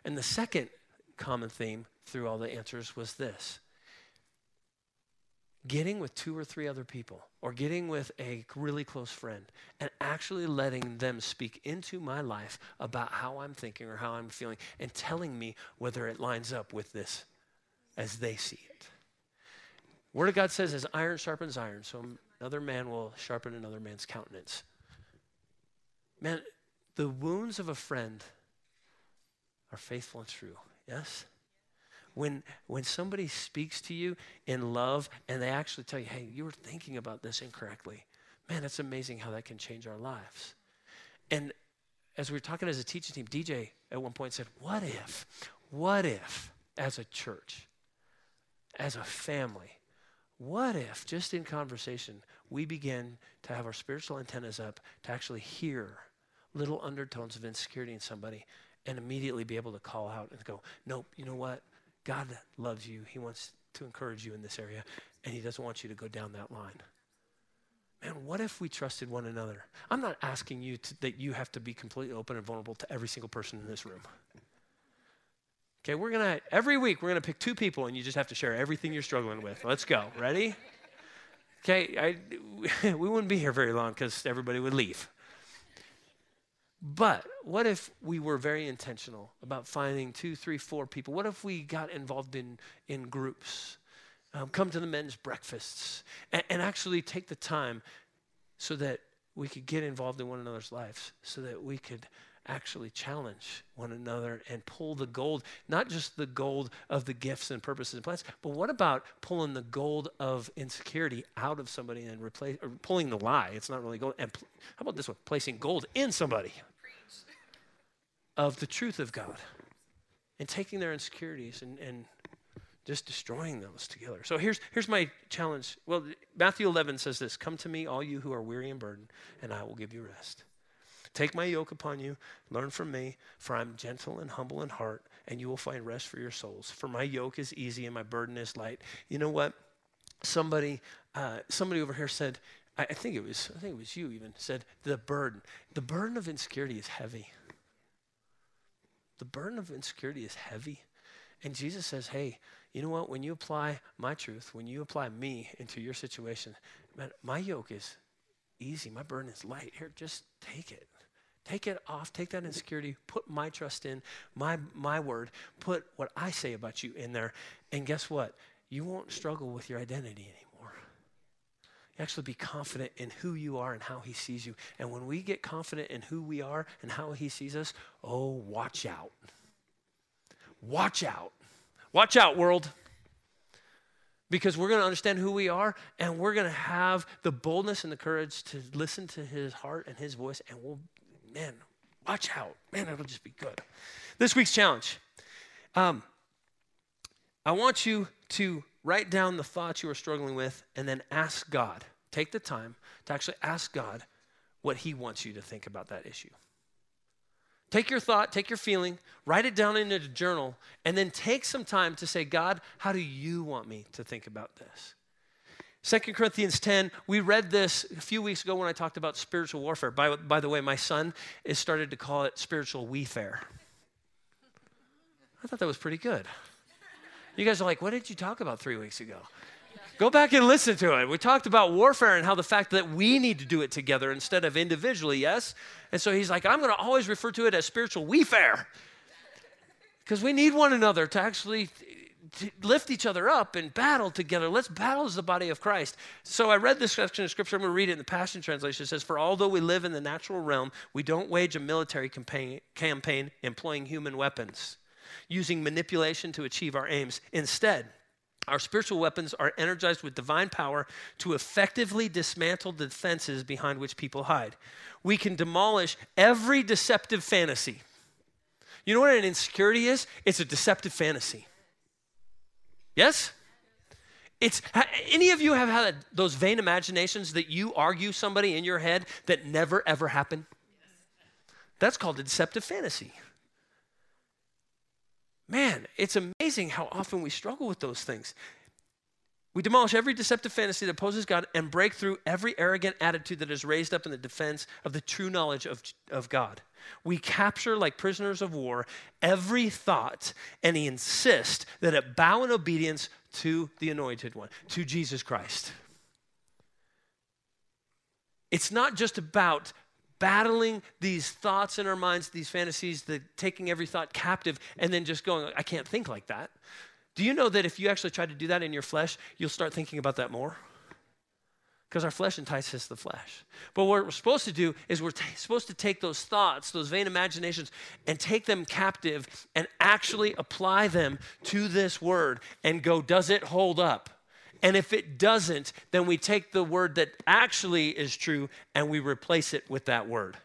And the second common theme through all the answers was this getting with two or three other people, or getting with a really close friend, and actually letting them speak into my life about how I'm thinking or how I'm feeling, and telling me whether it lines up with this as they see it. Word of God says, as iron sharpens iron, so another man will sharpen another man's countenance. Man, the wounds of a friend are faithful and true. Yes? when when somebody speaks to you in love and they actually tell you, "Hey, you were thinking about this incorrectly." Man, it's amazing how that can change our lives. And as we were talking as a teaching team, DJ at one point said, "What if? What if as a church, as a family, what if just in conversation we begin to have our spiritual antennas up to actually hear little undertones of insecurity in somebody and immediately be able to call out and go, nope, you know what? God loves you. He wants to encourage you in this area, and He doesn't want you to go down that line. Man, what if we trusted one another? I'm not asking you to, that you have to be completely open and vulnerable to every single person in this room. Okay, we're gonna, every week, we're gonna pick two people, and you just have to share everything you're struggling with. Let's go. Ready? Okay, I, we wouldn't be here very long because everybody would leave. But what if we were very intentional about finding two, three, four people? What if we got involved in, in groups? Um, come to the men's breakfasts and, and actually take the time so that we could get involved in one another's lives, so that we could actually challenge one another and pull the gold, not just the gold of the gifts and purposes and plans, but what about pulling the gold of insecurity out of somebody and replace, or pulling the lie? It's not really gold. And pl- how about this one? Placing gold in somebody of the truth of God and taking their insecurities and, and just destroying those together. So here's, here's my challenge. Well, Matthew 11 says this Come to me, all you who are weary and burdened, and I will give you rest. Take my yoke upon you, learn from me, for I'm gentle and humble in heart, and you will find rest for your souls. For my yoke is easy and my burden is light. You know what? Somebody, uh, somebody over here said, I, I think it was, I think it was you even said the burden. The burden of insecurity is heavy. The burden of insecurity is heavy. And Jesus says, hey, you know what? When you apply my truth, when you apply me into your situation, man, my yoke is easy. My burden is light. Here, just take it. Take it off. Take that insecurity. Put my trust in, my, my word. Put what I say about you in there. And guess what? You won't struggle with your identity anymore. Actually be confident in who you are and how he sees you. And when we get confident in who we are and how he sees us, oh, watch out. Watch out. Watch out, world. Because we're going to understand who we are and we're going to have the boldness and the courage to listen to his heart and his voice, and we'll, man, watch out. Man, it'll just be good. This week's challenge. Um, I want you to write down the thoughts you are struggling with and then ask God. Take the time to actually ask God what He wants you to think about that issue. Take your thought, take your feeling, write it down in a journal, and then take some time to say, God, how do you want me to think about this? 2 Corinthians 10, we read this a few weeks ago when I talked about spiritual warfare. By, by the way, my son has started to call it spiritual weefare. I thought that was pretty good. You guys are like, what did you talk about three weeks ago? Go back and listen to it. We talked about warfare and how the fact that we need to do it together instead of individually, yes? And so he's like, I'm going to always refer to it as spiritual warfare because we need one another to actually to lift each other up and battle together. Let's battle as the body of Christ. So I read this section of scripture. I'm going to read it in the Passion Translation. It says, For although we live in the natural realm, we don't wage a military campaign, campaign employing human weapons, using manipulation to achieve our aims. Instead, our spiritual weapons are energized with divine power to effectively dismantle the defenses behind which people hide. We can demolish every deceptive fantasy. You know what an insecurity is? It's a deceptive fantasy. Yes? It's any of you have had those vain imaginations that you argue somebody in your head that never ever happened? That's called a deceptive fantasy. It's amazing how often we struggle with those things. We demolish every deceptive fantasy that opposes God and break through every arrogant attitude that is raised up in the defense of the true knowledge of, of God. We capture, like prisoners of war, every thought and insist that it bow in obedience to the anointed one, to Jesus Christ. It's not just about battling these thoughts in our minds, these fantasies, the taking every thought captive, and then just going, I can't think like that. Do you know that if you actually try to do that in your flesh, you'll start thinking about that more? because our flesh entices the flesh. But what we're supposed to do is we're t- supposed to take those thoughts, those vain imaginations, and take them captive and actually apply them to this word and go, does it hold up? And if it doesn't, then we take the word that actually is true and we replace it with that word.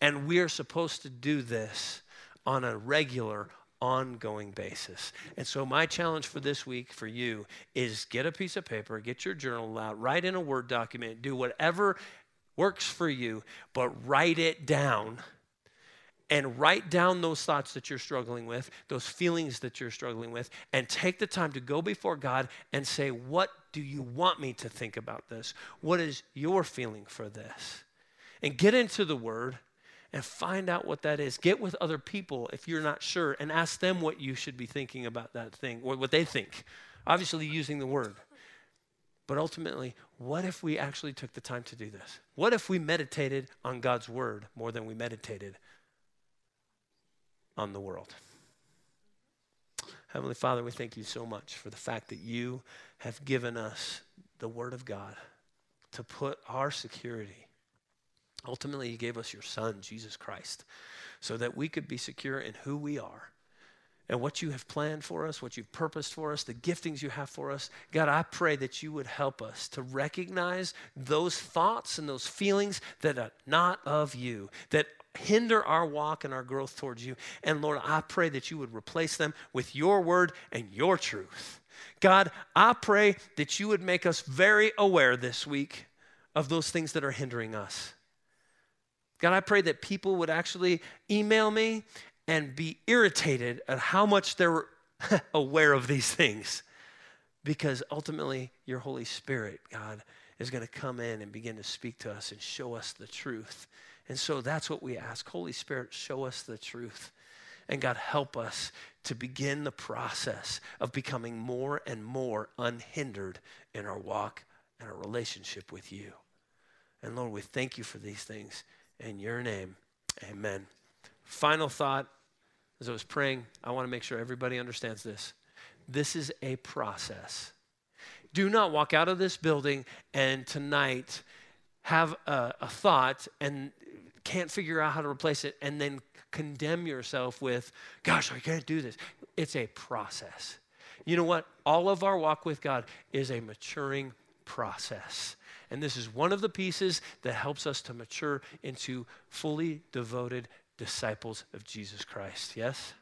And we are supposed to do this on a regular, ongoing basis. And so, my challenge for this week for you is get a piece of paper, get your journal out, write in a Word document, do whatever works for you, but write it down. And write down those thoughts that you're struggling with, those feelings that you're struggling with, and take the time to go before God and say, What do you want me to think about this? What is your feeling for this? And get into the Word and find out what that is. Get with other people if you're not sure and ask them what you should be thinking about that thing or what they think. Obviously, using the word. But ultimately, what if we actually took the time to do this? What if we meditated on God's word more than we meditated on the world? Heavenly Father, we thank you so much for the fact that you have given us the word of God to put our security Ultimately, you gave us your Son, Jesus Christ, so that we could be secure in who we are and what you have planned for us, what you've purposed for us, the giftings you have for us. God, I pray that you would help us to recognize those thoughts and those feelings that are not of you, that hinder our walk and our growth towards you. And Lord, I pray that you would replace them with your word and your truth. God, I pray that you would make us very aware this week of those things that are hindering us. God, I pray that people would actually email me and be irritated at how much they're aware of these things. Because ultimately, your Holy Spirit, God, is going to come in and begin to speak to us and show us the truth. And so that's what we ask. Holy Spirit, show us the truth. And God, help us to begin the process of becoming more and more unhindered in our walk and our relationship with you. And Lord, we thank you for these things. In your name, amen. Final thought as I was praying, I want to make sure everybody understands this. This is a process. Do not walk out of this building and tonight have a, a, thought and can't figure out how to replace it and then condemn yourself with, gosh, I can't do this. It's a process. You know what? All of our walk with God is a maturing process. And this is one of the pieces that helps us to mature into fully devoted disciples of Jesus Christ. Yes?